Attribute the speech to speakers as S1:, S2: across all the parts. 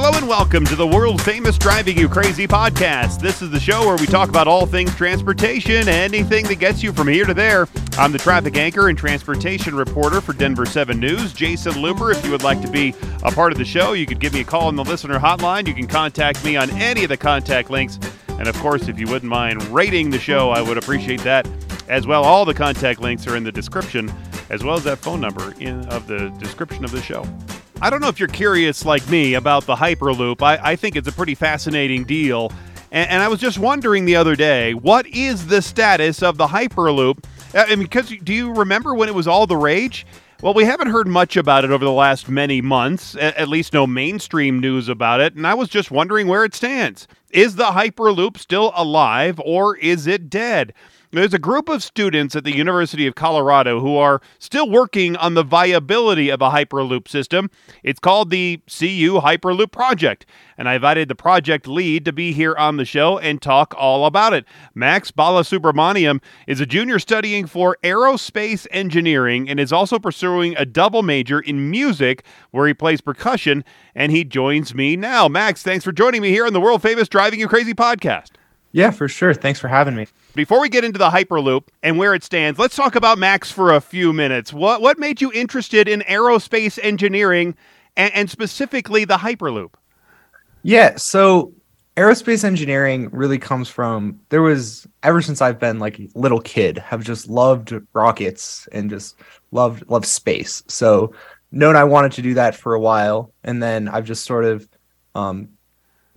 S1: Hello and welcome to the world famous Driving You Crazy podcast. This is the show where we talk about all things transportation, anything that gets you from here to there. I'm the traffic anchor and transportation reporter for Denver 7 News, Jayson Luber. If you would like to be a part of the show, you could give me a call on the listener hotline. You can contact me on any of the contact links. And of course, if you wouldn't mind rating the show, I would appreciate that as well. All the contact links are in the description, as well as that phone number in of the description of the show. I don't know if you're curious like me about the Hyperloop. I, I think it's a pretty fascinating deal. And, and, I was just wondering the other day, what is the status of the Hyperloop? Uh, I mean, because do you remember when it was all the rage? Well, we haven't heard much about it over the last many months, at least no mainstream news about it. And I was just wondering where it stands. Is the Hyperloop still alive or is it dead? There's a group of students at the University of Colorado who are still working on the viability of a Hyperloop system. It's called the CU Hyperloop Project, and I invited the project lead to be here on the show and talk all about it. Max Balasubramaniam is a junior studying for aerospace engineering and is also pursuing a double major in music where he plays percussion, and he joins me now. Max, thanks for joining me here on the world famous Driving You Crazy podcast.
S2: Yeah, for sure. Thanks for having me.
S1: Before we get into the Hyperloop and where it stands, let's talk about Max for a few minutes. What what made you interested in aerospace engineering and, and specifically the Hyperloop?
S2: Yeah, so aerospace engineering really comes from there was ever since I've been like a little kid, have just loved rockets and just loved loved space. So known I wanted to do that for a while, and then I've just sort of um,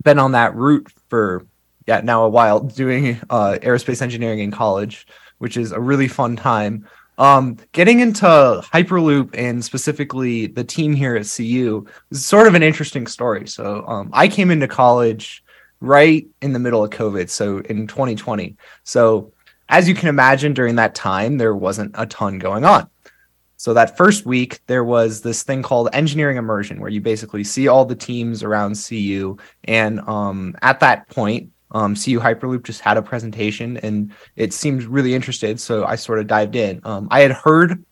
S2: been on that route for yeah now a while doing uh, aerospace engineering in college, which is a really fun time. Um, getting into Hyperloop and specifically the team here at CU is sort of an interesting story. So um, I came into college right in the middle of COVID, so in 2020. So as you can imagine, during that time there wasn't a ton going on. So that first week, there was this thing called engineering immersion, where you basically see all the teams around CU. And um, at that point, um, CU Hyperloop just had a presentation and it seemed really interested. So I sort of dived in. Um, I had heard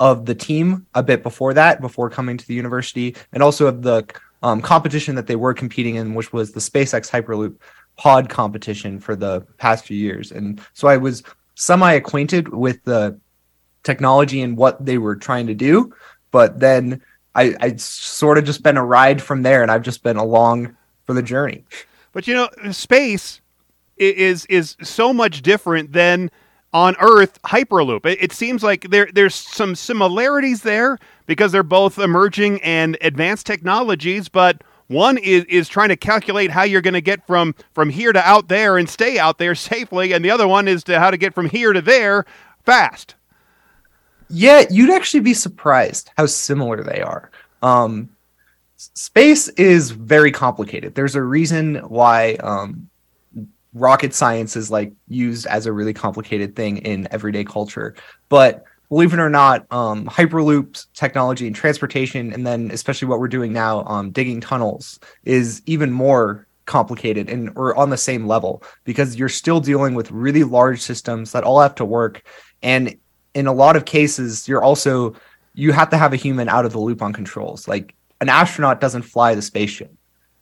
S2: of the team a bit before that, before coming to the university, and also of the um, competition that they were competing in, which was the SpaceX Hyperloop pod competition for the past few years. And so I was semi acquainted with the technology and what they were trying to do. But then I, I sort of just been a ride from there, and I've just been along for the journey.
S1: But you know, space is is so much different than on Earth Hyperloop. It, it, seems like there there's some similarities there because they're both emerging and advanced technologies, but one is, is trying to calculate how you're going to get from from here to out there and stay out there safely, and the other one is to how to get from here to there fast.
S2: Yeah, you'd actually be surprised how similar they are. Um, space is very complicated. There's a reason why um, rocket science is like used as a really complicated thing in everyday culture. But believe it or not, um, hyperloops technology and transportation, and then especially what we're doing now, um, digging tunnels, is even more complicated and or on the same level because you're still dealing with really large systems that all have to work and in a lot of cases you're also you have to have a human out of the loop on controls like an astronaut doesn't fly the spaceship.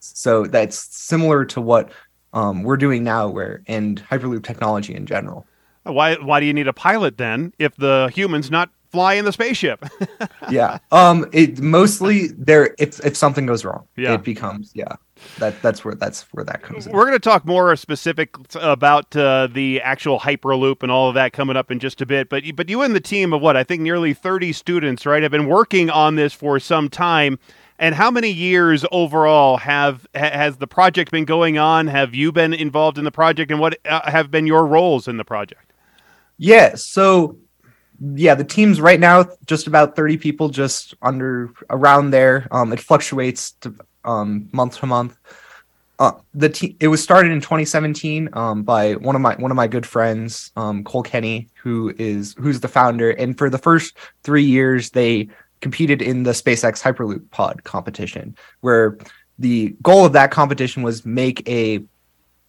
S2: So that's similar to what um, we're doing now, where and Hyperloop technology in general.
S1: Why why do you need a pilot then if the humans not fly in the spaceship?
S2: yeah. Um. It mostly there if if something goes wrong, yeah. it becomes yeah. That that's where that's where that comes in.
S1: We're going to talk more specific about uh, the actual hyperloop and all of that coming up in just a bit. But but you and the team of what I think nearly thirty students, right, have been working on this for some time. And how many years overall have has the project been going on? Have you been involved in the project, and what uh, have been your roles in the project?
S2: Yeah, so yeah, the team's right now just about thirty people, just under around there. Um, it fluctuates to, um, month to month. Uh, the te- it was started in 2017 um, by one of my one of my good friends, um, Cole Kenny, who is who's the founder. And for the first three years, they competed in the SpaceX Hyperloop pod competition, where the goal of that competition was make a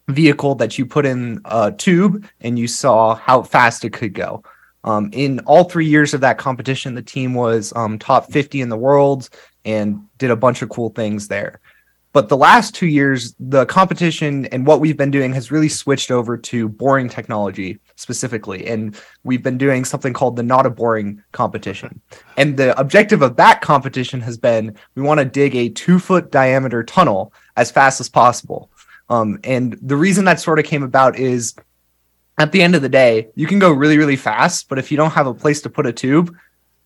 S2: vehicle that you put in a tube and you saw how fast it could go. Um, in all three years of that competition, the team was um, top 50 in the world and did a bunch of cool things there. But the last two years, the competition and what we've been doing has really switched over to boring technology specifically. And we've been doing something called the Not a Boring competition. And the objective of that competition has been we want to dig a two foot diameter tunnel as fast as possible. Um, and the reason that sort of came about is at the end of the day, you can go really, really fast, but if you don't have a place to put a tube,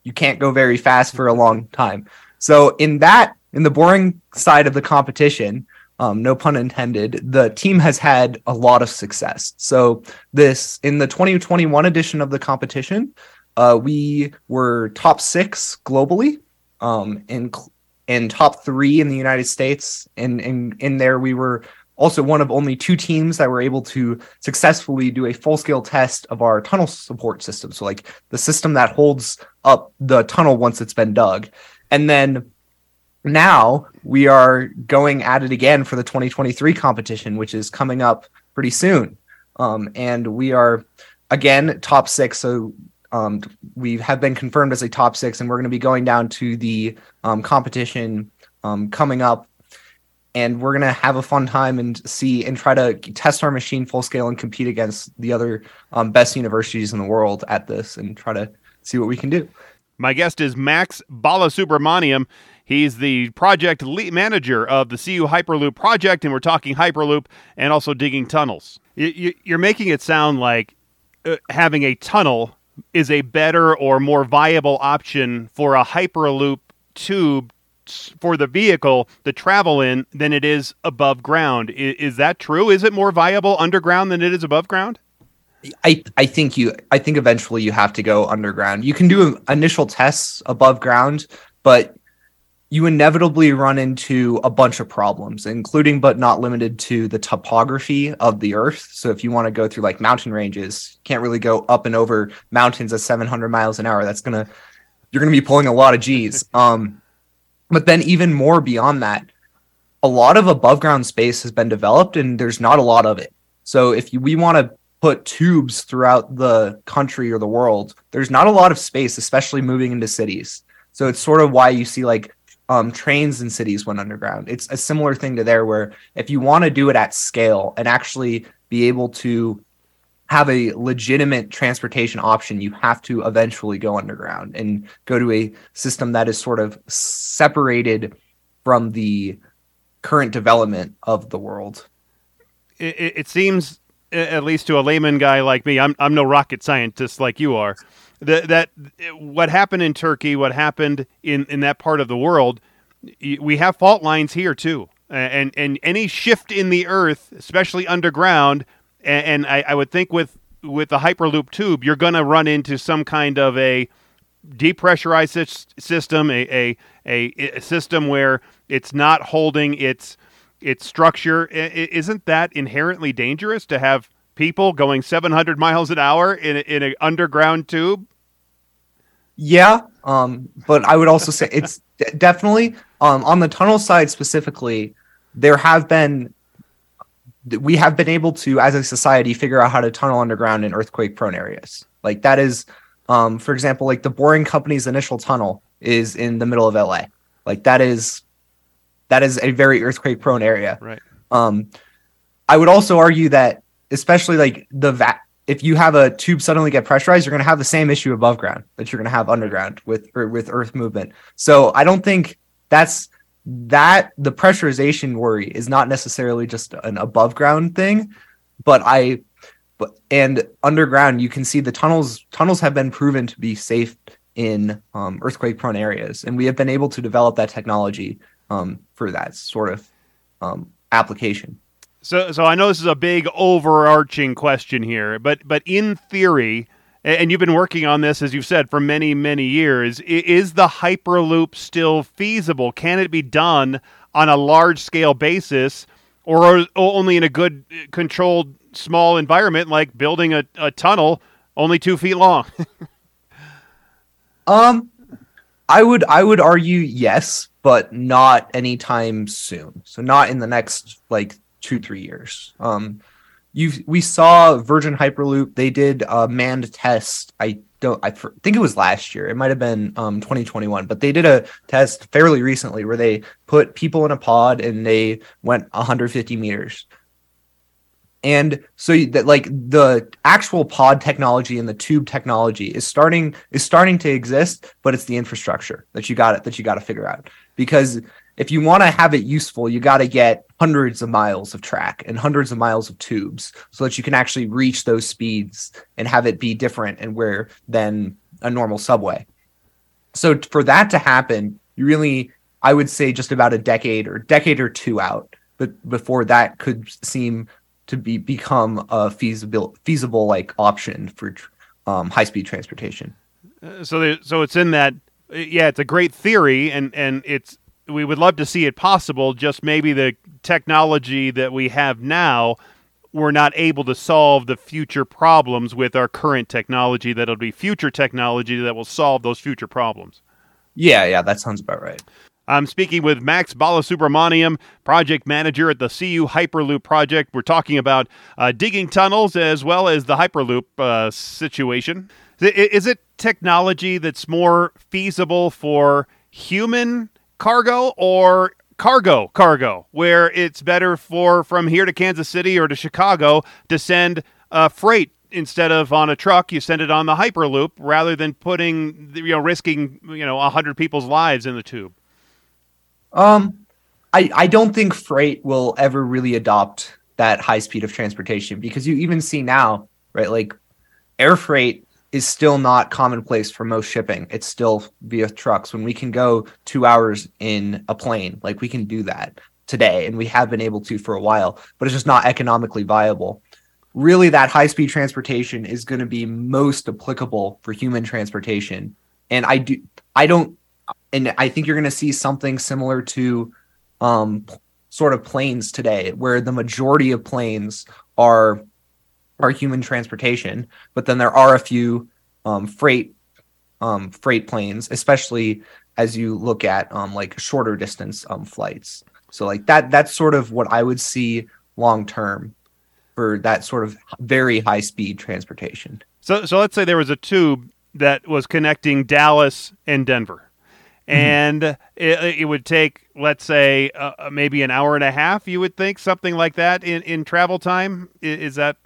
S2: you can't go very fast for a long time. So in that, in the boring side of the competition, um, no pun intended, the team has had a lot of success. So this in the 2021 edition of the competition, uh, we were top six globally, um, in in top three in the United States, and in in there we were also one of only two teams that were able to successfully do a full scale test of our tunnel support system. So, like the system that holds up the tunnel once it's been dug. And then now we are going at it again for the 2023 competition, which is coming up pretty soon. Um, and we are again top six. So um, we have been confirmed as a top six, and we're going to be going down to the um, competition um, coming up and we're gonna have a fun time and see and try to test our machine full scale and compete against the other um, best universities in the world at this and try to see what we can do.
S1: My guest is Max Balasubramaniam. He's the project lead manager of the CU Hyperloop project, and we're talking Hyperloop and also digging tunnels. You're making it sound like uh, having a tunnel is a better or more viable option for a Hyperloop tube for the vehicle to travel in than it is above ground. Is, is, that true? Is it more viable underground than it is above ground?
S2: I I think you I think eventually you have to go underground. You can do initial tests above ground, but you inevitably run into a bunch of problems, including but not limited to the topography of the earth. So if you want to go through like mountain ranges, you can't really go up and over mountains at 700 miles an hour. That's gonna you're gonna be pulling a lot of G's. Um, but then, even more beyond that, a lot of above ground space has been developed and there's not a lot of it. So, if you, we want to put tubes throughout the country or the world, there's not a lot of space, especially moving into cities. So, it's sort of why you see like um, trains in cities went underground. It's a similar thing to there, where if you want to do it at scale and actually be able to have a legitimate transportation option, you have to eventually go underground and go to a system that is sort of separated from the current development of the world.
S1: It, it seems, at least to a layman guy like me, I'm I'm no rocket scientist like you are. That that what happened in Turkey, what happened in in that part of the world, we have fault lines here too, and and any shift in the earth, especially underground and, and I, I, would think with with the hyperloop tube, you're going to run into some kind of a depressurized system, a, a, a, system where it's not holding its its structure. Isn't that inherently dangerous to have people going 700 miles an hour in in an underground tube?
S2: Yeah, um, but I would also say it's definitely um, on the tunnel side specifically. There have been we have been able to, as a society, figure out how to tunnel underground in earthquake prone areas. Like that is, um, for example, like the Boring Company's initial tunnel is in the middle of LA. Like that is, that is a very earthquake prone area.
S1: Right.
S2: Um, I would also argue that, especially like the va- if you have a tube suddenly get pressurized, you're going to have the same issue above ground that you're going to have underground with with earth movement. So I don't think that's that the pressurization worry is not necessarily just an above ground thing, but I but and underground you can see the tunnels tunnels have been proven to be safe in um, earthquake prone areas, and we have been able to develop that technology um, for that sort of um, application.
S1: So, so I know this is a big overarching question here, but but in theory, and you've been working on this, as you've said, for many, many years. Is the Hyperloop still feasible? Can it be done on a large scale basis or only in a good, controlled, small environment like building a, a tunnel only two feet long?
S2: um, I would I would argue yes, but not anytime soon. So not in the next like two three years. Um, you we saw Virgin Hyperloop. They did a manned test. I don't. I think it was last year. It might have been um 2021, but they did a test fairly recently where they put people in a pod and they went 150 meters. And so that like the actual pod technology and the tube technology is starting is starting to exist, but it's the infrastructure that you got it that you got to figure out because if you want to have it useful, you got to get hundreds of miles of track and hundreds of miles of tubes so that you can actually reach those speeds and have it be different and where than a normal subway. So for that to happen, you really, I would say, just about a decade or decade or two out, but before that could seem to be become a feasible feasible like option for um, high speed transportation.
S1: Uh, so there, so it's in that yeah, it's a great theory, and and it's we would love to see it possible. Just maybe the technology that we have now, we're not able to solve the future problems with our current technology. That'll be future technology that will solve those future problems.
S2: Yeah, yeah, that sounds about right.
S1: I'm speaking with Max Balasubramaniam, project manager at the CU Hyperloop project. We're talking about uh, digging tunnels as well as the Hyperloop uh, situation. Is it technology that's more feasible for human cargo or cargo cargo, where it's better for from here to Kansas City or to Chicago to send uh, freight instead of on a truck, you send it on the Hyperloop rather than putting you know risking you know hundred people's lives in the tube.
S2: Um, I I don't think freight will ever really adopt that high speed of transportation because you even see now, right? Like air freight is still not commonplace for most shipping. It's still via trucks. When we can go two hours in a plane, like we can do that today, and we have been able to for a while, but it's just not economically viable. Really, that high speed transportation is going to be most applicable for human transportation. And I do, I don't, and I think you're going to see something similar to um, sort of planes today, where the majority of planes are are human transportation, but then there are a few um, freight um, freight planes, especially as you look at um, like shorter distance um, flights. So like that that's sort of what I would see long term for that sort of very high speed transportation.
S1: So so let's say there was a tube that was connecting Dallas and Denver. Mm-hmm. And it, it, would take, let's say, uh, uh, maybe an hour and a half. You would think something like that in, in travel time. Is, is that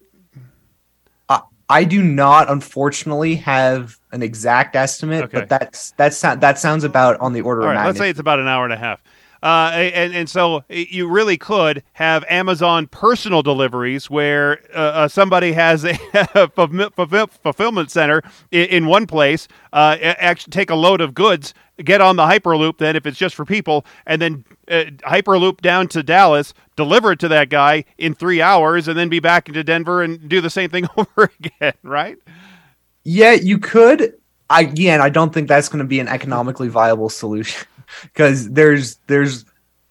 S2: I do not, unfortunately, have an exact estimate, okay. but that's that's that sounds about on the order
S1: All
S2: of.
S1: Right, let's say it's about an hour and a half. Uh, and, and so you really could have Amazon personal deliveries where uh, uh somebody has a fulfillment center in, in one place, uh, actually take a load of goods, get on the Hyperloop, then if it's just for people, and then uh, Hyperloop down to Dallas, deliver it to that guy in three hours, and then be back into Denver and do the same thing over again, right?
S2: Yeah, you could. Again, I don't think that's going to be an economically viable solution because there's there's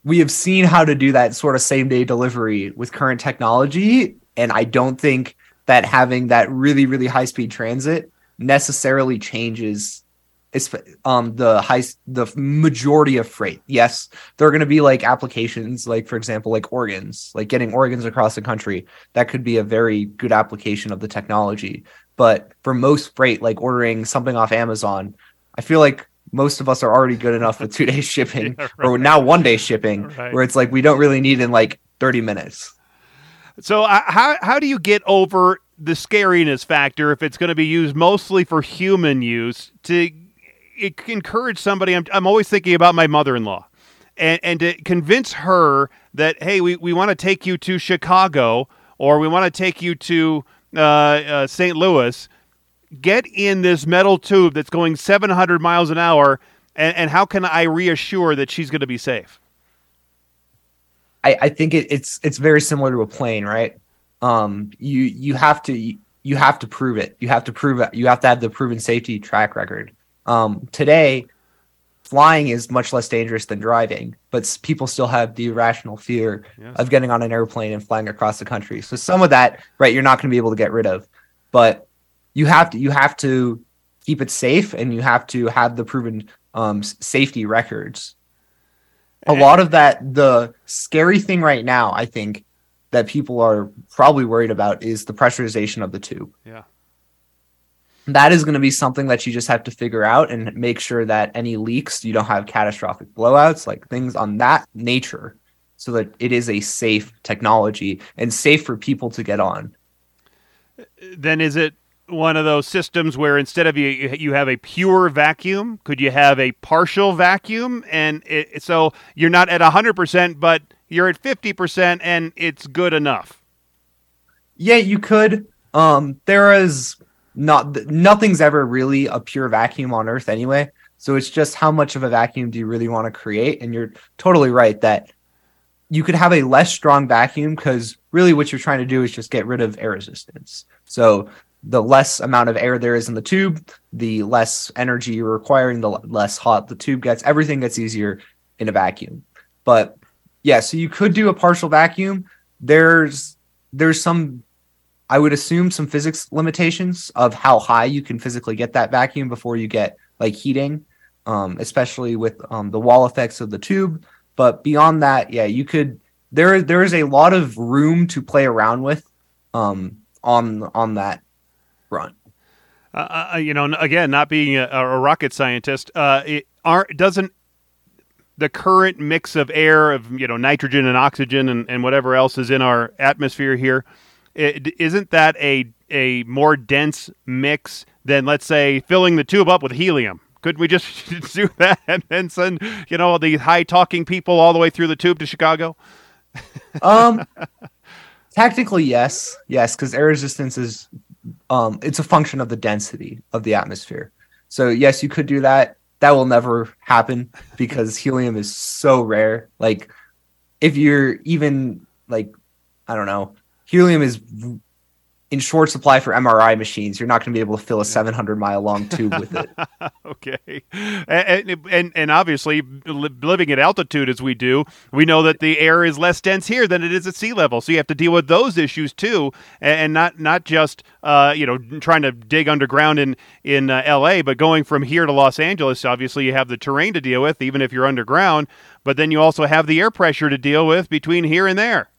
S2: we have seen how to do that sort of same day delivery with current technology and i don't think that having that really really high speed transit necessarily changes um the high the majority of freight yes there are going to be like applications like for example like organs like getting organs across the country that could be a very good application of the technology but for most freight like ordering something off amazon i feel like most of us are already good enough with two day shipping yeah, right. or now one day shipping right. where it's like we don't really need in like 30 minutes
S1: so uh, how, how do you get over the scariness factor if it's going to be used mostly for human use to encourage somebody I'm, I'm always thinking about my mother-in-law and, and to convince her that hey we, we want to take you to chicago or we want to take you to uh, uh, st louis get in this metal tube that's going 700 miles an hour, and, and how can I reassure that she's going to be safe?
S2: I, I think it, it's it's very similar to a plane, right? Um, you you have to you have to prove it. You have to prove it. You have to have the proven safety track record. Um, today, flying is much less dangerous than driving, but people still have the irrational fear yes. of getting on an airplane and flying across the country. So some of that, right, you're not going to be able to get rid of. But you have to you have to keep it safe and you have to have the proven um, safety records. A lot of that, the scary thing right now, I think, that people are probably worried about is the pressurization of the tube.
S1: Yeah.
S2: That is going to be something that you just have to figure out and make sure that any leaks, you don't have catastrophic blowouts, like things on that nature, so that it is a safe technology and safe for people to get on.
S1: Then is it one of those systems where instead of you you have a pure vacuum, could you have a partial vacuum and it, so you're not at 100% but you're at 50% and it's good enough?
S2: Yeah, you could. Um there is not nothing's ever really a pure vacuum on earth anyway. So it's just how much of a vacuum do you really want to create and you're totally right that you could have a less strong vacuum because really what you're trying to do is just get rid of air resistance. So the less amount of air there is in the tube, the less energy you're requiring, the less hot the tube gets. Everything gets easier in a vacuum. But yeah, so you could do a partial vacuum. There's there's some I would assume some physics limitations of how high you can physically get that vacuum before you get like heating, um, especially with um, the wall effects of the tube. But beyond that, yeah, you could there there is a lot of room to play around with um, on on that front.
S1: Uh, uh, you know, again, not being a, a rocket scientist, uh, it aren't doesn't the current mix of air of you know nitrogen and oxygen and, and whatever else is in our atmosphere here it, isn't that a a more dense mix than let's say filling the tube up with helium Couldn't we just do that and then send you know the high talking people all the way through the tube to chicago
S2: um technically yes yes because air resistance is um, it's a function of the density of the atmosphere. So yes, you could do that. That will never happen because helium is so rare. Like if you're even like I don't know, helium is in short supply for MRI machines. You're not going to be able to fill a 700 mile long tube with it.
S1: okay, and, and and obviously living at altitude as we do, we know that the air is less dense here than it is at sea level. So you have to deal with those issues too, and not not just uh, you know trying to dig underground in in uh, L.A., but going from here to Los Angeles. Obviously, you have the terrain to deal with, even if you're underground. But then you also have the air pressure to deal with between here and there.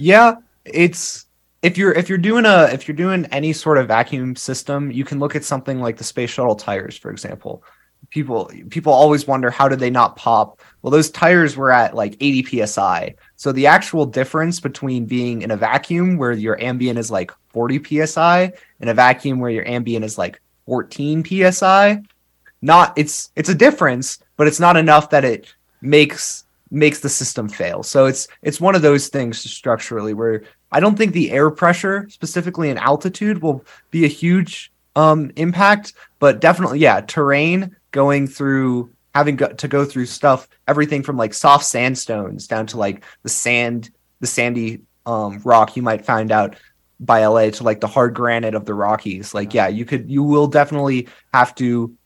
S2: Yeah, it's if you're if you're doing a if you're doing any sort of vacuum system, you can look at something like the space shuttle tires, for example. People people always wonder how did they not pop? Well, those tires were at like 80 psi. So the actual difference between being in a vacuum where your ambient is like 40 psi and a vacuum where your ambient is like 14 psi, not it's it's a difference, but it's not enough that it makes makes the system fail. So it's it's one of those things structurally where I don't think the air pressure specifically in altitude will be a huge um, impact, but definitely yeah, terrain going through having go- to go through stuff everything from like soft sandstones down to like the sand the sandy um, rock you might find out by LA to like the hard granite of the Rockies. Like yeah, you could you will definitely have to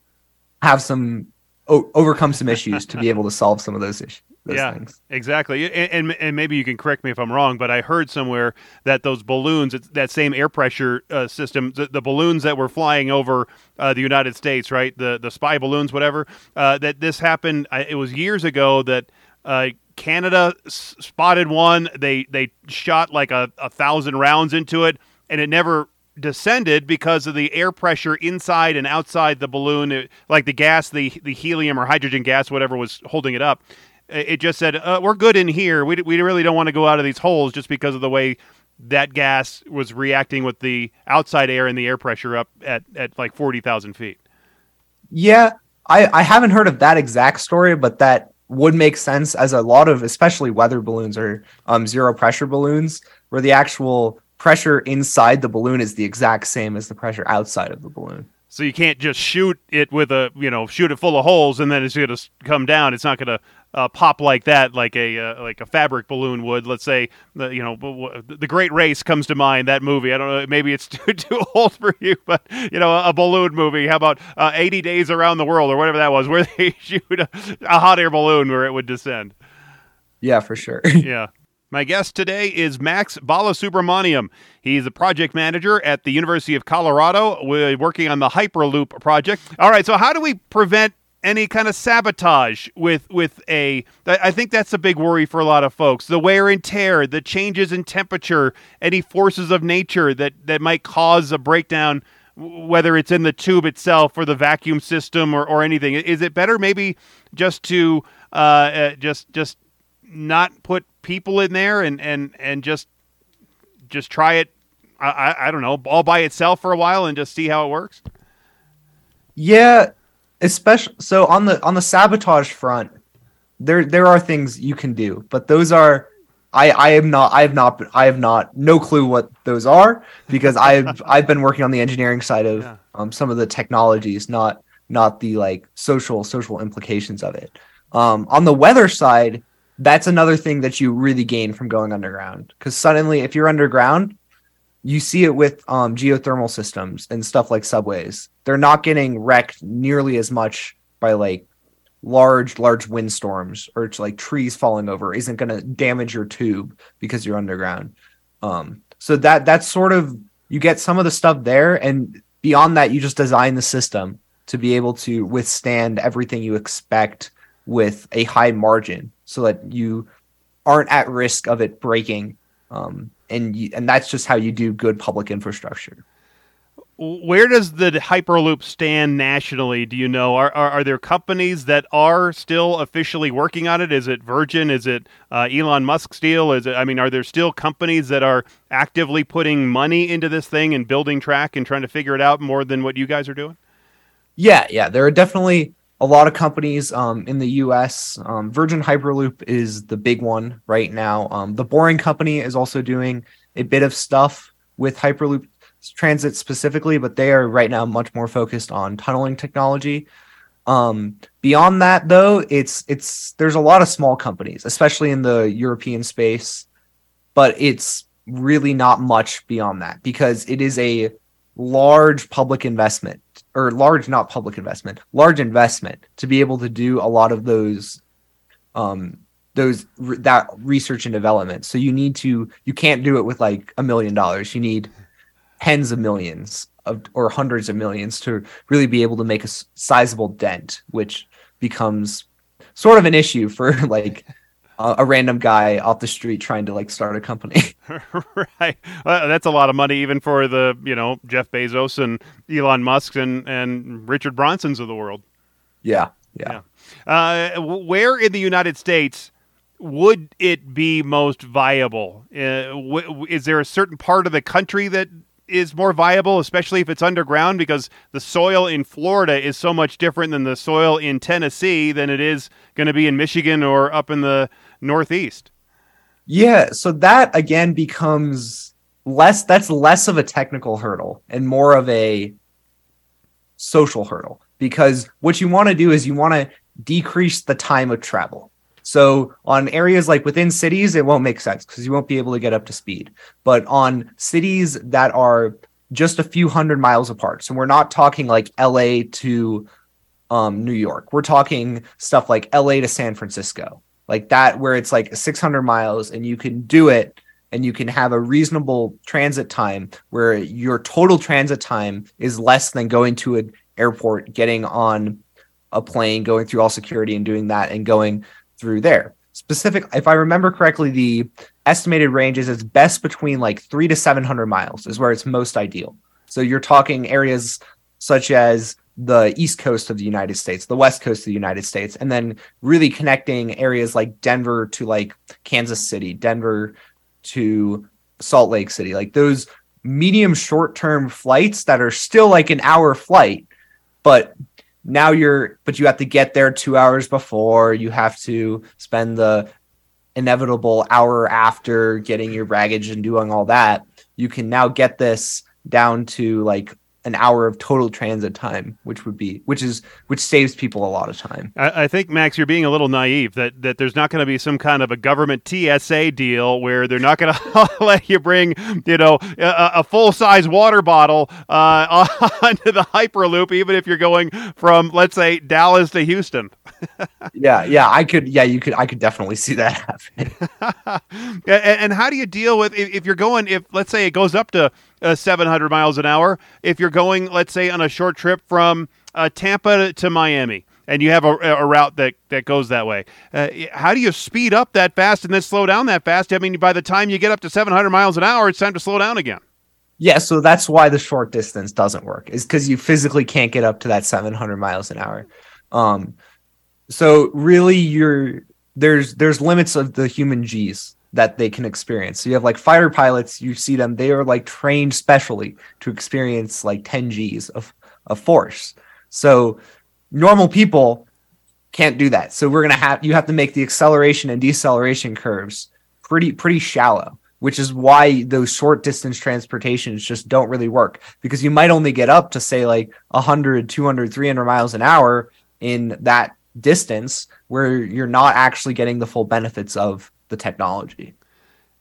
S2: have some o- overcome some issues to be able to solve some of those issues yeah, things.
S1: exactly. And, and, and maybe you can correct me if I'm wrong, but I heard somewhere that those balloons, that same air pressure uh, system, the, the, balloons that were flying over uh, the United States, right, the the spy balloons, whatever, uh, that this happened. It was years ago that. Uh, Canada s- spotted one. They they shot like a, a thousand rounds into it, and it never descended because of the air pressure inside and outside the balloon, it, like the gas, the the helium or hydrogen gas, whatever was holding it up it just said uh, we're good in here. We, we really don't want to go out of these holes just because of the way that gas was reacting with the outside air and the air pressure up at, at like 40,000 feet.
S2: Yeah, I, I haven't heard of that exact story, but that would make sense as a lot of, especially weather balloons or um, zero pressure balloons, where the actual pressure inside the balloon is the exact same as the pressure outside of the balloon.
S1: So you can't just shoot it with a, you know, shoot it full of holes and then it's going to come down. It's not going to uh, pop like that, like a uh, like a fabric balloon would. Let's say, the, you know, the Great Race comes to mind. That movie. I don't know. Maybe it's too too old for you, but you know, a balloon movie. How about uh, 80 Days Around the World or whatever that was, where they shoot a, a hot air balloon where it would descend.
S2: Yeah, for sure.
S1: yeah. My guest today is Max Balasubramaniam. He's a project manager at the University of Colorado, working on the Hyperloop project. All right, so how do we prevent any kind of sabotage with with a I think that's a big worry for a lot of folks. The wear and tear, the changes in temperature, any forces of nature that that might cause a breakdown whether it's in the tube itself or the vacuum system or, or anything. Is it better maybe just to uh, uh, just just not put people in there and and and just just try it I, I don't know all by itself for a while and just see how it works
S2: yeah especially so on the on the sabotage front there there are things you can do but those are I, I am not I have not I have not no clue what those are because I've I've been working on the engineering side of yeah. um, some of the technologies, not not the like social social implications of it. Um, on the weather side, that's another thing that you really gain from going underground because suddenly if you're underground, you see it with um, geothermal systems and stuff like subways. They're not getting wrecked nearly as much by like large large windstorms or it's like trees falling over isn't going to damage your tube because you're underground um so that that's sort of you get some of the stuff there and beyond that you just design the system to be able to withstand everything you expect with a high margin so that you aren't at risk of it breaking um and you, and that's just how you do good public infrastructure
S1: where does the Hyperloop stand nationally? Do you know? Are, are, are there companies that are still officially working on it? Is it Virgin? Is it uh, Elon Musk's deal? Is it? I mean, are there still companies that are actively putting money into this thing and building track and trying to figure it out more than what you guys are doing?
S2: Yeah, yeah. There are definitely a lot of companies um, in the U.S. Um, Virgin Hyperloop is the big one right now. Um, the Boring Company is also doing a bit of stuff with Hyperloop transit specifically, but they are right now much more focused on tunneling technology. Um, beyond that, though, it's it's there's a lot of small companies, especially in the European space, but it's really not much beyond that because it is a large public investment or large not public investment large investment to be able to do a lot of those um those that research and development. So you need to you can't do it with like a million dollars. You need tens of millions of or hundreds of millions to really be able to make a sizable dent, which becomes sort of an issue for like a, a random guy off the street trying to like start a company.
S1: right, well, that's a lot of money even for the you know Jeff Bezos and Elon Musk and and Richard Bransons of the world.
S2: Yeah, yeah.
S1: yeah. Uh, where in the United States? would it be most viable? Uh, w- is there a certain part of the country that is more viable, especially if it's underground, because the soil in Florida is so much different than the soil in Tennessee than it is going to be in Michigan or up in the Northeast.
S2: Yeah, so that again becomes less. That's less of a technical hurdle and more of a social hurdle because what you want to do is you want to decrease the time of travel. So on areas like within cities, it won't make sense because you won't be able to get up to speed. But on cities that are just a few hundred miles apart, so we're not talking like LA to um, New York. We're talking stuff like LA to San Francisco, like that, where it's like 600 miles and you can do it and you can have a reasonable transit time where your total transit time is less than going to an airport, getting on a plane, going through all security and doing that and going through there. Specific, if I remember correctly, the estimated range is it's best between like three to 700 miles is where it's most ideal. So you're talking areas such as the east coast of the United States, the west coast of the United States, and then really connecting areas like Denver to like Kansas City, Denver to Salt Lake City, like those medium short term flights that are still like an hour flight, but now you're but you have to get there two hours before you have to spend the inevitable hour after getting your baggage and doing all that. You can now get this down to like an hour of total transit time, which would be which is which saves people a lot of time.
S1: I, I think Max, you're being a little naive that that there's not going to be some kind of a government TSA deal where they're not going to let you bring you know a, a full size water bottle uh, onto the Hyperloop, even if you're going from let's say Dallas to Houston.
S2: yeah, yeah, I could. Yeah, you could. I could definitely see that happening.
S1: and, and how do you deal with if, if you're going? If let's say it goes up to uh, 700 miles an hour. If you're going, let's say, on a short trip from uh, Tampa to Miami, and you have a, a route that, that goes that way. Uh, how do you speed up that fast and then slow down that fast? I mean, by the time you get up to 700 miles an hour, it's time to slow down again.
S2: Yeah, so that's why the short distance doesn't work. Is because you physically can't get up to that 700 miles an hour. Um, so really, you're there's there's limits of the human G's that they can experience. So you have like fighter pilots, you see them, they are like trained specially to experience like 10 G's of, of force. So normal people can't do that. So we're gonna have you have to make the acceleration and deceleration curves pretty pretty shallow, which is why those short distance transportations just don't really work because you might only get up to say like 100, 200, 300 miles an hour in that distance where you're not actually getting the full benefits of the technology.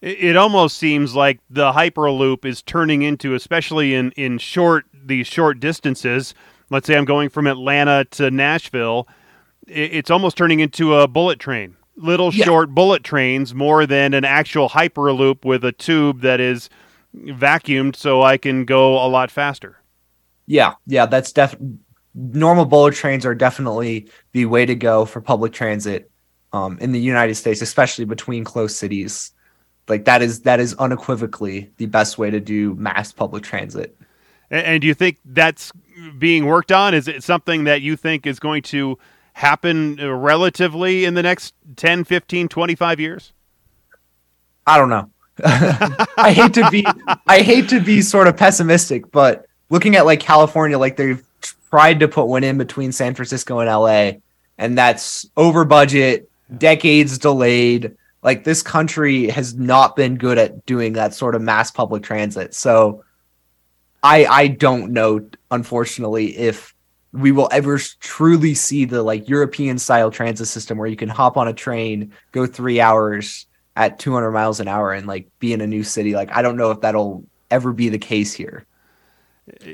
S1: It almost seems like the hyperloop is turning into, especially in in short these short distances. Let's say I'm going from Atlanta to Nashville. It's almost turning into a bullet train, little yeah. short bullet trains, more than an actual hyperloop with a tube that is vacuumed, so I can go a lot faster.
S2: Yeah, yeah, that's definitely normal bullet trains are definitely the way to go for public transit um, in the United States, especially between close cities. Like that is that is unequivocally the best way to do mass public transit.
S1: And, and do you think that's being worked on? Is it something that you think is going to happen relatively in the next 10, 15, 25 years?
S2: I don't know. I hate to be I hate to be sort of pessimistic, but looking at like California, like they've tried to put one in between San Francisco and LA, and that's over budget decades delayed. Like this country has not been good at doing that sort of mass public transit. So I I don't know, unfortunately, if we will ever truly see the like European style transit system where you can hop on a train, go three hours at 200 miles an hour, and like be in a new city. Like I don't know if that'll ever be the case here.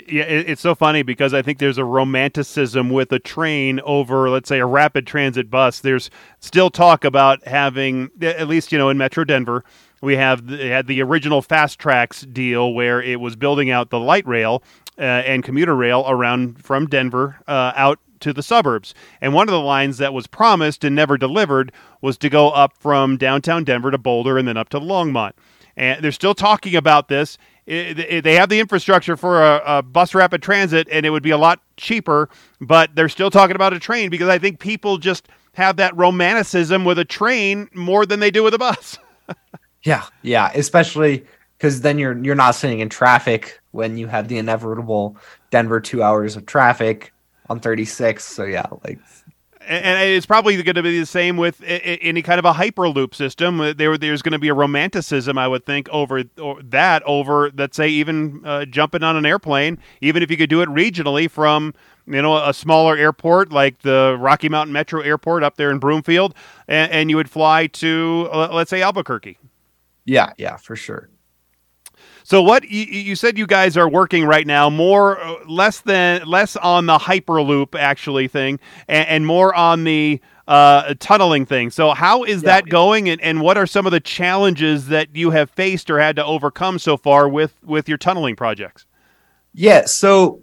S1: Yeah, it's so funny because I think there's a romanticism with a train over, let's say, a rapid transit bus. There's still talk about having, at least you know, in Metro Denver, we have the, had the original Fast Tracks deal where it was building out the light rail uh, and commuter rail around from Denver uh, out to the suburbs. And one of the lines that was promised and never delivered was to go up from downtown Denver to Boulder and then up to Longmont. And they're still talking about this they have the infrastructure for a, a, bus rapid transit, and it would be a lot cheaper. But they're still talking about a train because I think people just have that romanticism with a train more than they do with a bus.
S2: yeah, yeah, especially because then you're you're not sitting in traffic when you have the inevitable Denver two hours of traffic on 36. So yeah, like
S1: and it's probably going to be the same with any kind of a hyperloop system. Uh, there, there's going to be a romanticism, I would think, over that over, let's say, even uh, jumping on an airplane, even if you could do it regionally from, you know, a smaller airport like the Rocky Mountain Metro Airport up there in Broomfield, and, and you would fly to, uh, let's say, Albuquerque.
S2: Yeah, yeah, for sure.
S1: So what you, you, said you guys are working right now more uh, less than less on the hyperloop actually thing and, and more on the uh, tunneling thing. So how is yeah. that going and, and what are some of the challenges that you have faced or had to overcome so far with with your tunneling projects?
S2: Yeah, so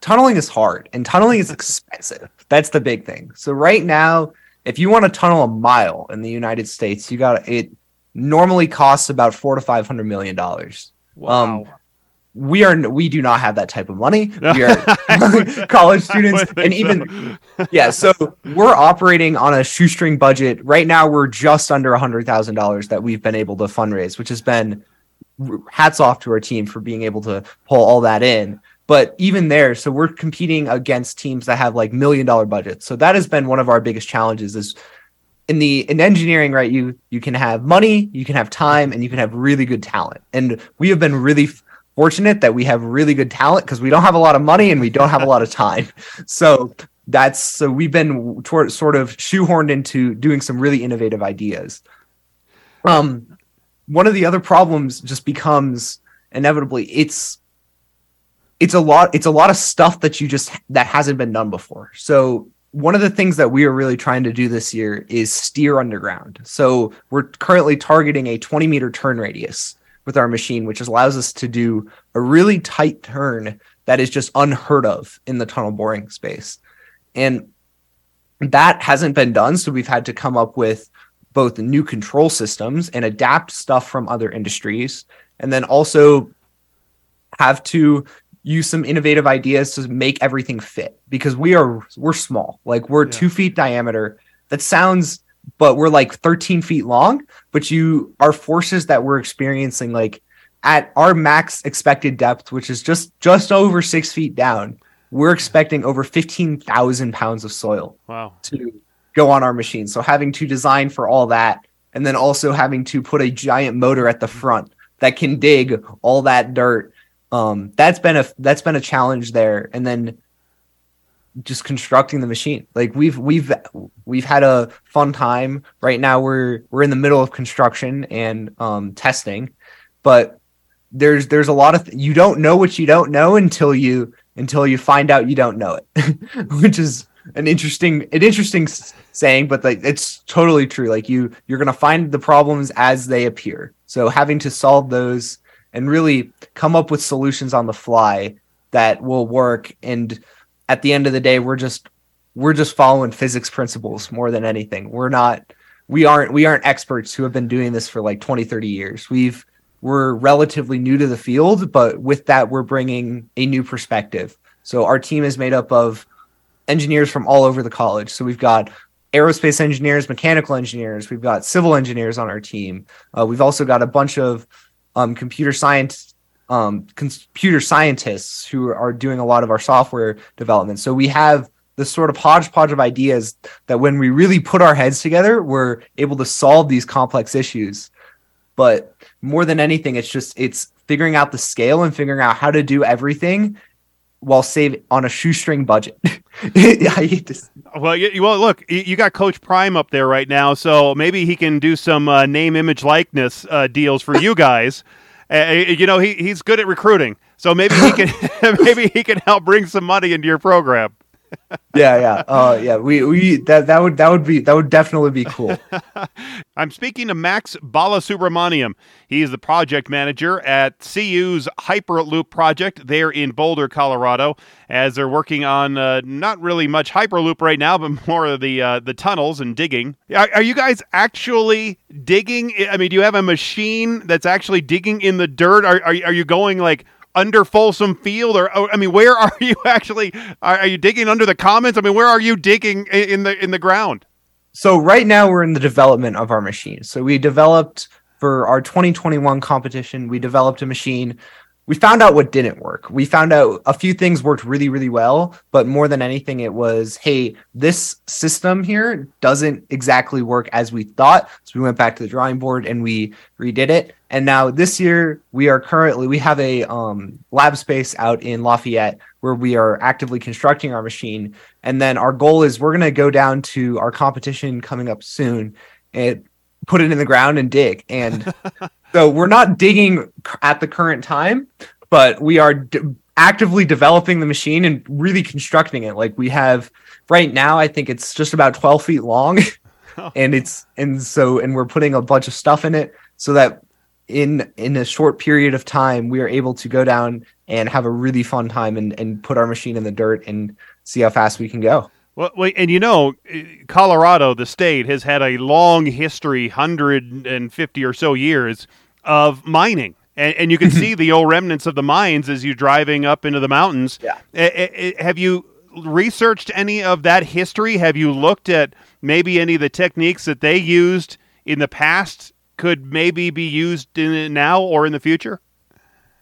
S2: tunneling is hard and tunneling is expensive. That's the big thing. So right now, if you want to tunnel a mile in the United States, you got it normally costs about 4 to 500 million dollars. Wow. Um, we are we do not have that type of money. We are college students, and even so. yeah. So we're operating on a shoestring budget right now. We're just under a hundred thousand dollars that we've been able to fundraise, which has been hats off to our team for being able to pull all that in. But even there, so we're competing against teams that have like million dollar budgets. So that has been one of our biggest challenges is in the in engineering right you you can have money you can have time and you can have really good talent. And we have been really fortunate that we have really good talent because we don't have a lot of money and we don't have a lot of time. So that's so we've been toward, sort of shoehorned into doing some really innovative ideas. Um one of the other problems just becomes inevitably it's it's a lot it's a lot of stuff that you just that hasn't been done before. So one of the things that we are really trying to do this year is steer underground. So we're currently targeting a 20 meter turn radius with our machine, which allows us to do a really tight turn that is just unheard of in the tunnel boring space. And that hasn't been done. So we've had to come up with both new control systems and adapt stuff from other industries, and then also have to use some innovative ideas to make everything fit because we are we're small. Like we're yeah. two feet diameter. That sounds but we're like 13 feet long but you our forces that we're experiencing like at our max expected depth which is just just over six feet down we're expecting over 15,000 pounds of soil
S1: wow.
S2: to go on our machine. So having to design for all that and then also having to put a giant motor at the front that can dig all that dirt um, that's been a that's been a challenge there. And then just constructing the machine. Like we've we've we've had a fun time. Right now we're we're in the middle of construction and um, testing. But there's there's a lot of th- you don't know what you don't know until you until you find out you don't know it. Which is an interesting an interesting saying but like it's totally true. Like you you're going to find the problems as they appear. So having to solve those and really come up with solutions on the fly that will work. And at the end of the day we're just we're just following physics principles more than anything. We're not we aren't we aren't experts who have been doing this for like 20 30 years. We've we're relatively new to the field but with that we're bringing a new perspective. So our team is made up of engineers from all over the college. So we've got aerospace engineers mechanical engineers we've got civil engineers on our team. Uh, we've also got a bunch of um, computer science um, computer scientists who are doing a lot of our software development. So we have this sort of hodgepodge of ideas that when we really put our heads together, we're able to solve these complex issues. But more than anything, it's just it's figuring out the scale and figuring out how to do everything while save on a shoestring budget.
S1: well, you, well, look, you got Coach Prime up there right now, so maybe he can do some uh, name, image, likeness uh, deals for you guys. uh, you know, he, he's good at recruiting, so maybe he can maybe he can help bring some money into your program
S2: yeah, yeah, uh, yeah. We we that that would that would be that would definitely be cool.
S1: I'm speaking to Max Balasubramaniam. He is the project manager at CU's Hyperloop project there in Boulder, Colorado, as they're working on uh, not really much Hyperloop right now, but more of the uh, the tunnels and digging. Are, are you guys actually digging? I mean, do you have a machine that's actually digging in the dirt? Are are, are you going like under Folsom Field, or, oh, I mean, where are you actually? Are, are, you digging under the comments? I mean, where are you digging in the in the ground?
S2: So right now we're in the development of our machine. So we developed for our 2021 competition. We developed a machine we found out what didn't work. We found out a few things worked really, really well, but more than anything, it was, hey, this system here doesn't exactly work as we thought. So we went back to the drawing board and we redid it. And now this year, we are currently we have a um, lab space out in Lafayette where we are actively constructing our machine. And then our goal is we're going to go down to our competition coming up soon and put it in the ground and dig. And So we're not digging at the current time, but we are d- actively developing the machine and really constructing it. Like we have right now, I think it's just about 12 feet long. Oh. and it's and so and we're putting a bunch of stuff in it so that in in a short period of time we are able to go down and have a really fun time and, and put our machine in the dirt and see how fast we can go.
S1: Well, wait, and you know, eh, Colorado, the state, has had a long history, hundred and fifty or so years of mining. And, and you can mm-hmm. see the old remnants of the mines as you're driving up into the mountains.
S2: Yeah.
S1: A- a- have you researched any of that history? Have you looked at maybe any of the techniques that they used in the past could maybe be used in now or in the future?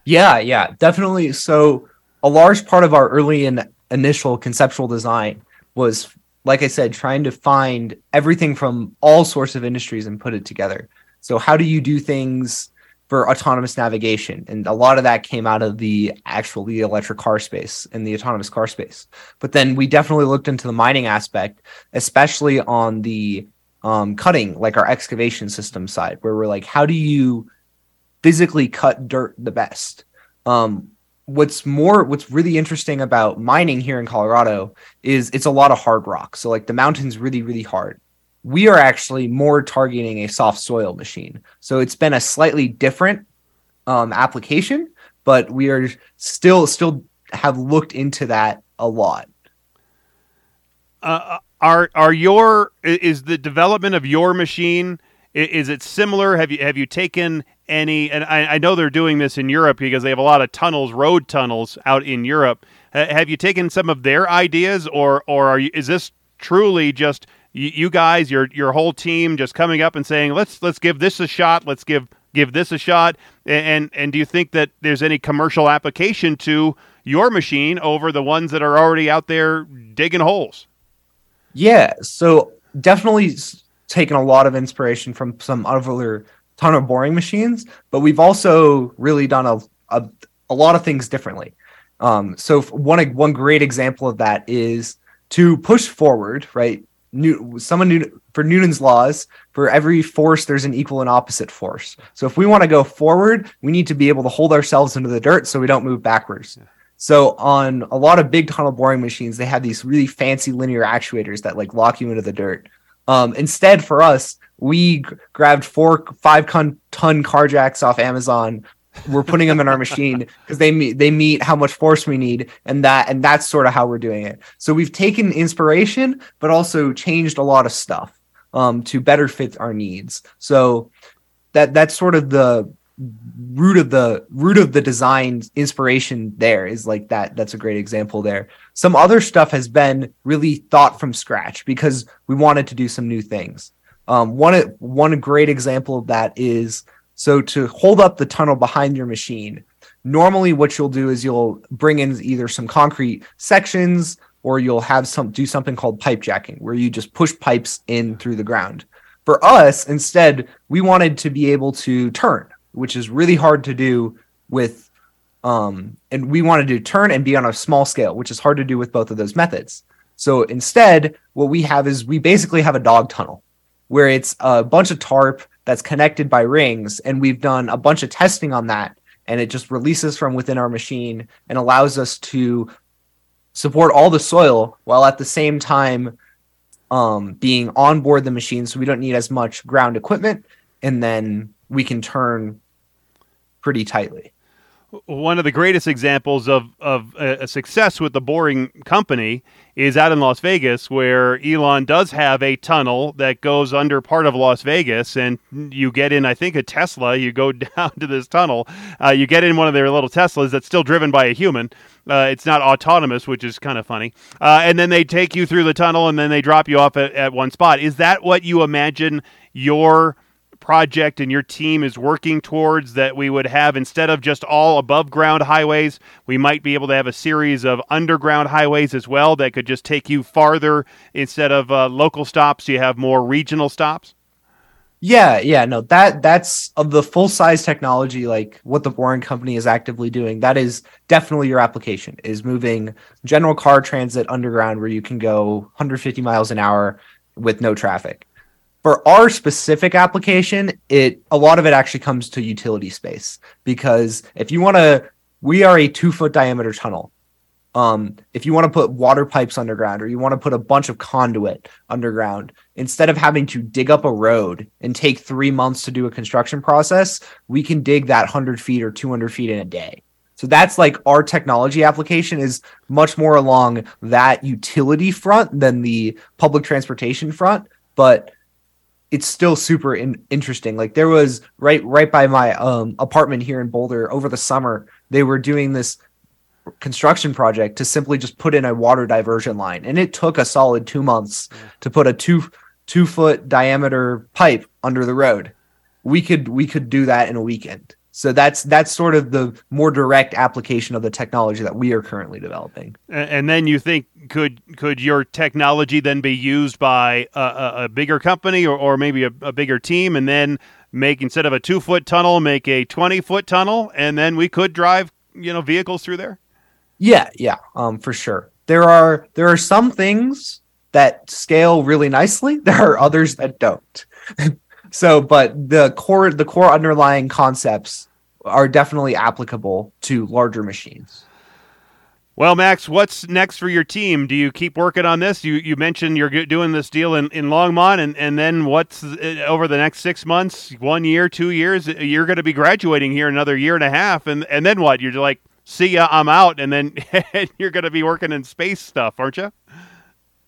S2: Yeah, yeah, definitely. So a large part of our early and initial conceptual design was, like I said, trying to find everything from all sorts of industries and put it together. So how do you do things for autonomous navigation? And a lot of that came out of the actual the electric car space and the autonomous car space. But then we definitely looked into the mining aspect, especially on the um, cutting, like our excavation system side, where we're like, how do you physically cut dirt the best? Um, what's more what's really interesting about mining here in Colorado is it's a lot of hard rock. So like the mountain's really really hard we are actually more targeting a soft soil machine. So it's been a slightly different um, application, but we are still still have looked into that a lot.
S1: Uh, are are your is the development of your machine is it similar? Have you have you taken any? And I, I know they're doing this in Europe because they have a lot of tunnels, road tunnels out in Europe. have you taken some of their ideas, or or are you, is this truly just you, guys, your your whole team, just coming up and saying, let's let's give this a shot, let's give give this a shot, and and, do you think that there's any commercial application to your machine over the ones that are already out there digging holes?
S2: Yeah, so definitely taken a lot of inspiration from some other tunnel boring machines, but we've also really done a, a, a lot of things differently. Um, so one one great example of that is to push forward, right? New, someone new, for Newton's laws, for every force, there's an equal and opposite force. So if we want to go forward, we need to be able to hold ourselves into the dirt so we don't move backwards. Yeah. So on a lot of big tunnel boring machines, they have these really fancy linear actuators that like lock you into the dirt. Um, instead, for us, we g- grabbed four five ton, ton car jacks off Amazon. We're putting them in our machine because they meet they meet how much force we need, and that and that's sort of how we're doing it. So we've taken inspiration, but also changed a lot of stuff um, to better fit our needs. So that that's sort of the root of the root of the design inspiration there is like that that's a great example there some other stuff has been really thought from scratch because we wanted to do some new things um, one one great example of that is so to hold up the tunnel behind your machine normally what you'll do is you'll bring in either some concrete sections or you'll have some do something called pipe jacking where you just push pipes in through the ground. For us instead we wanted to be able to turn which is really hard to do with um and we wanted to turn and be on a small scale which is hard to do with both of those methods. So instead what we have is we basically have a dog tunnel where it's a bunch of tarp that's connected by rings and we've done a bunch of testing on that and it just releases from within our machine and allows us to support all the soil while at the same time um, being on board the machine so we don't need as much ground equipment and then we can turn pretty tightly.
S1: One of the greatest examples of, of a success with the boring company is out in Las Vegas, where Elon does have a tunnel that goes under part of Las Vegas, and you get in, I think, a Tesla. You go down to this tunnel. Uh, you get in one of their little Teslas that's still driven by a human. Uh, it's not autonomous, which is kind of funny. Uh, and then they take you through the tunnel, and then they drop you off at, at one spot. Is that what you imagine your project and your team is working towards that we would have instead of just all above ground highways, we might be able to have a series of underground highways as well that could just take you farther instead of uh, local stops. You have more regional stops.
S2: Yeah, yeah, no, that that's of the full size technology, like what the Boring Company is actively doing. That is definitely your application is moving general car transit underground where you can go 150 miles an hour with no traffic for our specific application, it a lot of it actually comes to utility space because if you want to, we are a two foot diameter tunnel. Um, if you want to put water pipes underground or you want to put a bunch of conduit underground, instead of having to dig up a road and take three months to do a construction process, we can dig that 100 feet or 200 feet in a day. So that's like our technology application is much more along that utility front than the public transportation front. But it's still super in- interesting. Like there was right right by my um, apartment here in Boulder over the summer, they were doing this construction project to simply just put in a water diversion line, and it took a solid two months to put a two two foot diameter pipe under the road. We could we could do that in a weekend. So that's that's sort of the more direct application of the technology that we are currently developing.
S1: And then you think could could your technology then be used by a, a bigger company or, or maybe a, a, bigger team, and then make instead of a two foot tunnel, make a twenty foot tunnel, and then we could drive you know vehicles through there.
S2: Yeah, yeah, um, for sure. There are there are some things that scale really nicely. There are others that don't. So but the core the core underlying concepts are definitely applicable to larger machines.
S1: Well max what's next for your team? Do you keep working on this? You you mentioned you're doing this deal in, in longmont and, and then what's uh, over the next six months one year two years you're going to be graduating here another year and a half and, and then what? You're like see ya i'm out and then you're going to be working in space stuff aren't you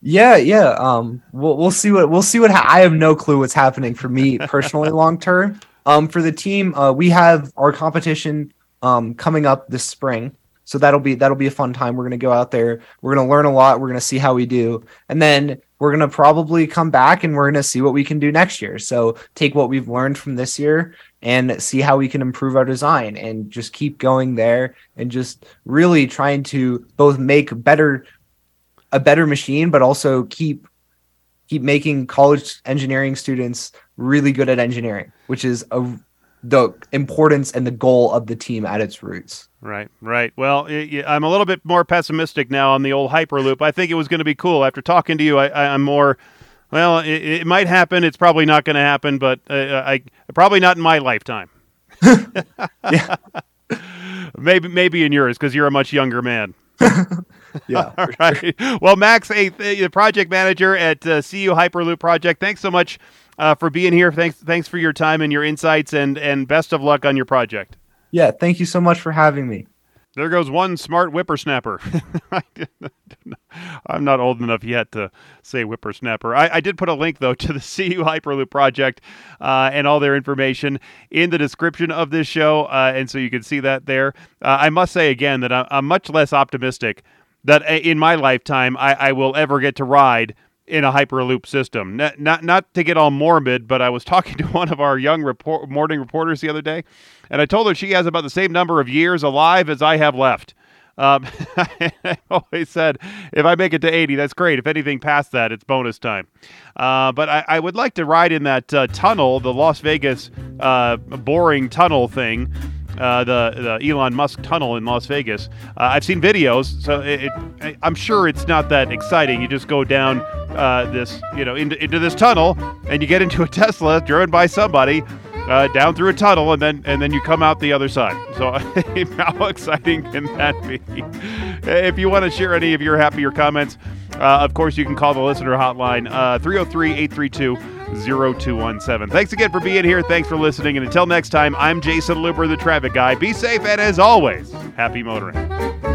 S2: Yeah, yeah. Um, we'll we'll see what we'll see what ha- I have no clue what's happening for me personally long term. Um, for the team, uh, we have our competition um coming up this spring, so that'll be that'll be a fun time. We're gonna go out there. We're gonna learn a lot. We're gonna see how we do, and then we're gonna probably come back and we're gonna see what we can do next year. So take what we've learned from this year and see how we can improve our design and just keep going there and just really trying to both make better a better machine, but also keep keep making college engineering students really good at engineering, which is a the importance and the goal of the team at its roots.
S1: Right, right. Well, I'm a little bit more pessimistic now on the old Hyperloop. I think it was going to be cool. After talking to you, I, am more. Well, it, it, might happen. It's probably not going to happen, but uh, I probably not in my lifetime. yeah. maybe, maybe in yours because you're a much younger man.
S2: Yeah.
S1: All right. Well, Max, a, a project manager at uh, CU Hyperloop Project. Thanks so much uh, for being here. Thanks, thanks for your time and your insights, and and best of luck on your project.
S2: Yeah, thank you so much for having me.
S1: There goes one smart whippersnapper. I'm not old enough yet to say whippersnapper. I, I did put a link, though, to the CU Hyperloop project uh, and all their information in the description of this show. Uh, and so you can see that there. Uh, I must say again that I'm, I'm much less optimistic that uh, in my lifetime I, I will ever get to ride in a hyperloop system. Not, not not to get all morbid, but I was talking to one of our young report, morning reporters the other day, and I told her she has about the same number of years alive as I have left. Um, I always said if I make it to 80, that's great. If anything past that, it's bonus time. Uh, but I, I, would like to ride in that uh, tunnel, the Las Vegas uh, boring tunnel thing uh, the the Elon Musk tunnel in Las Vegas. Uh, I've seen videos, so it, it, I'm sure it's not that exciting. You just go down uh, this, you know, into, into this tunnel, and you get into a Tesla driven by somebody. Uh, down through a tunnel and then and then you come out the other side. So how exciting can that be? If you want to share any of your happier comments, uh, of course you can call the listener hotline 303-832 0217. Thanks again for being here. Thanks for listening. And until next time, I'm Jayson Luber, the traffic guy. Be safe, and as always, happy motoring.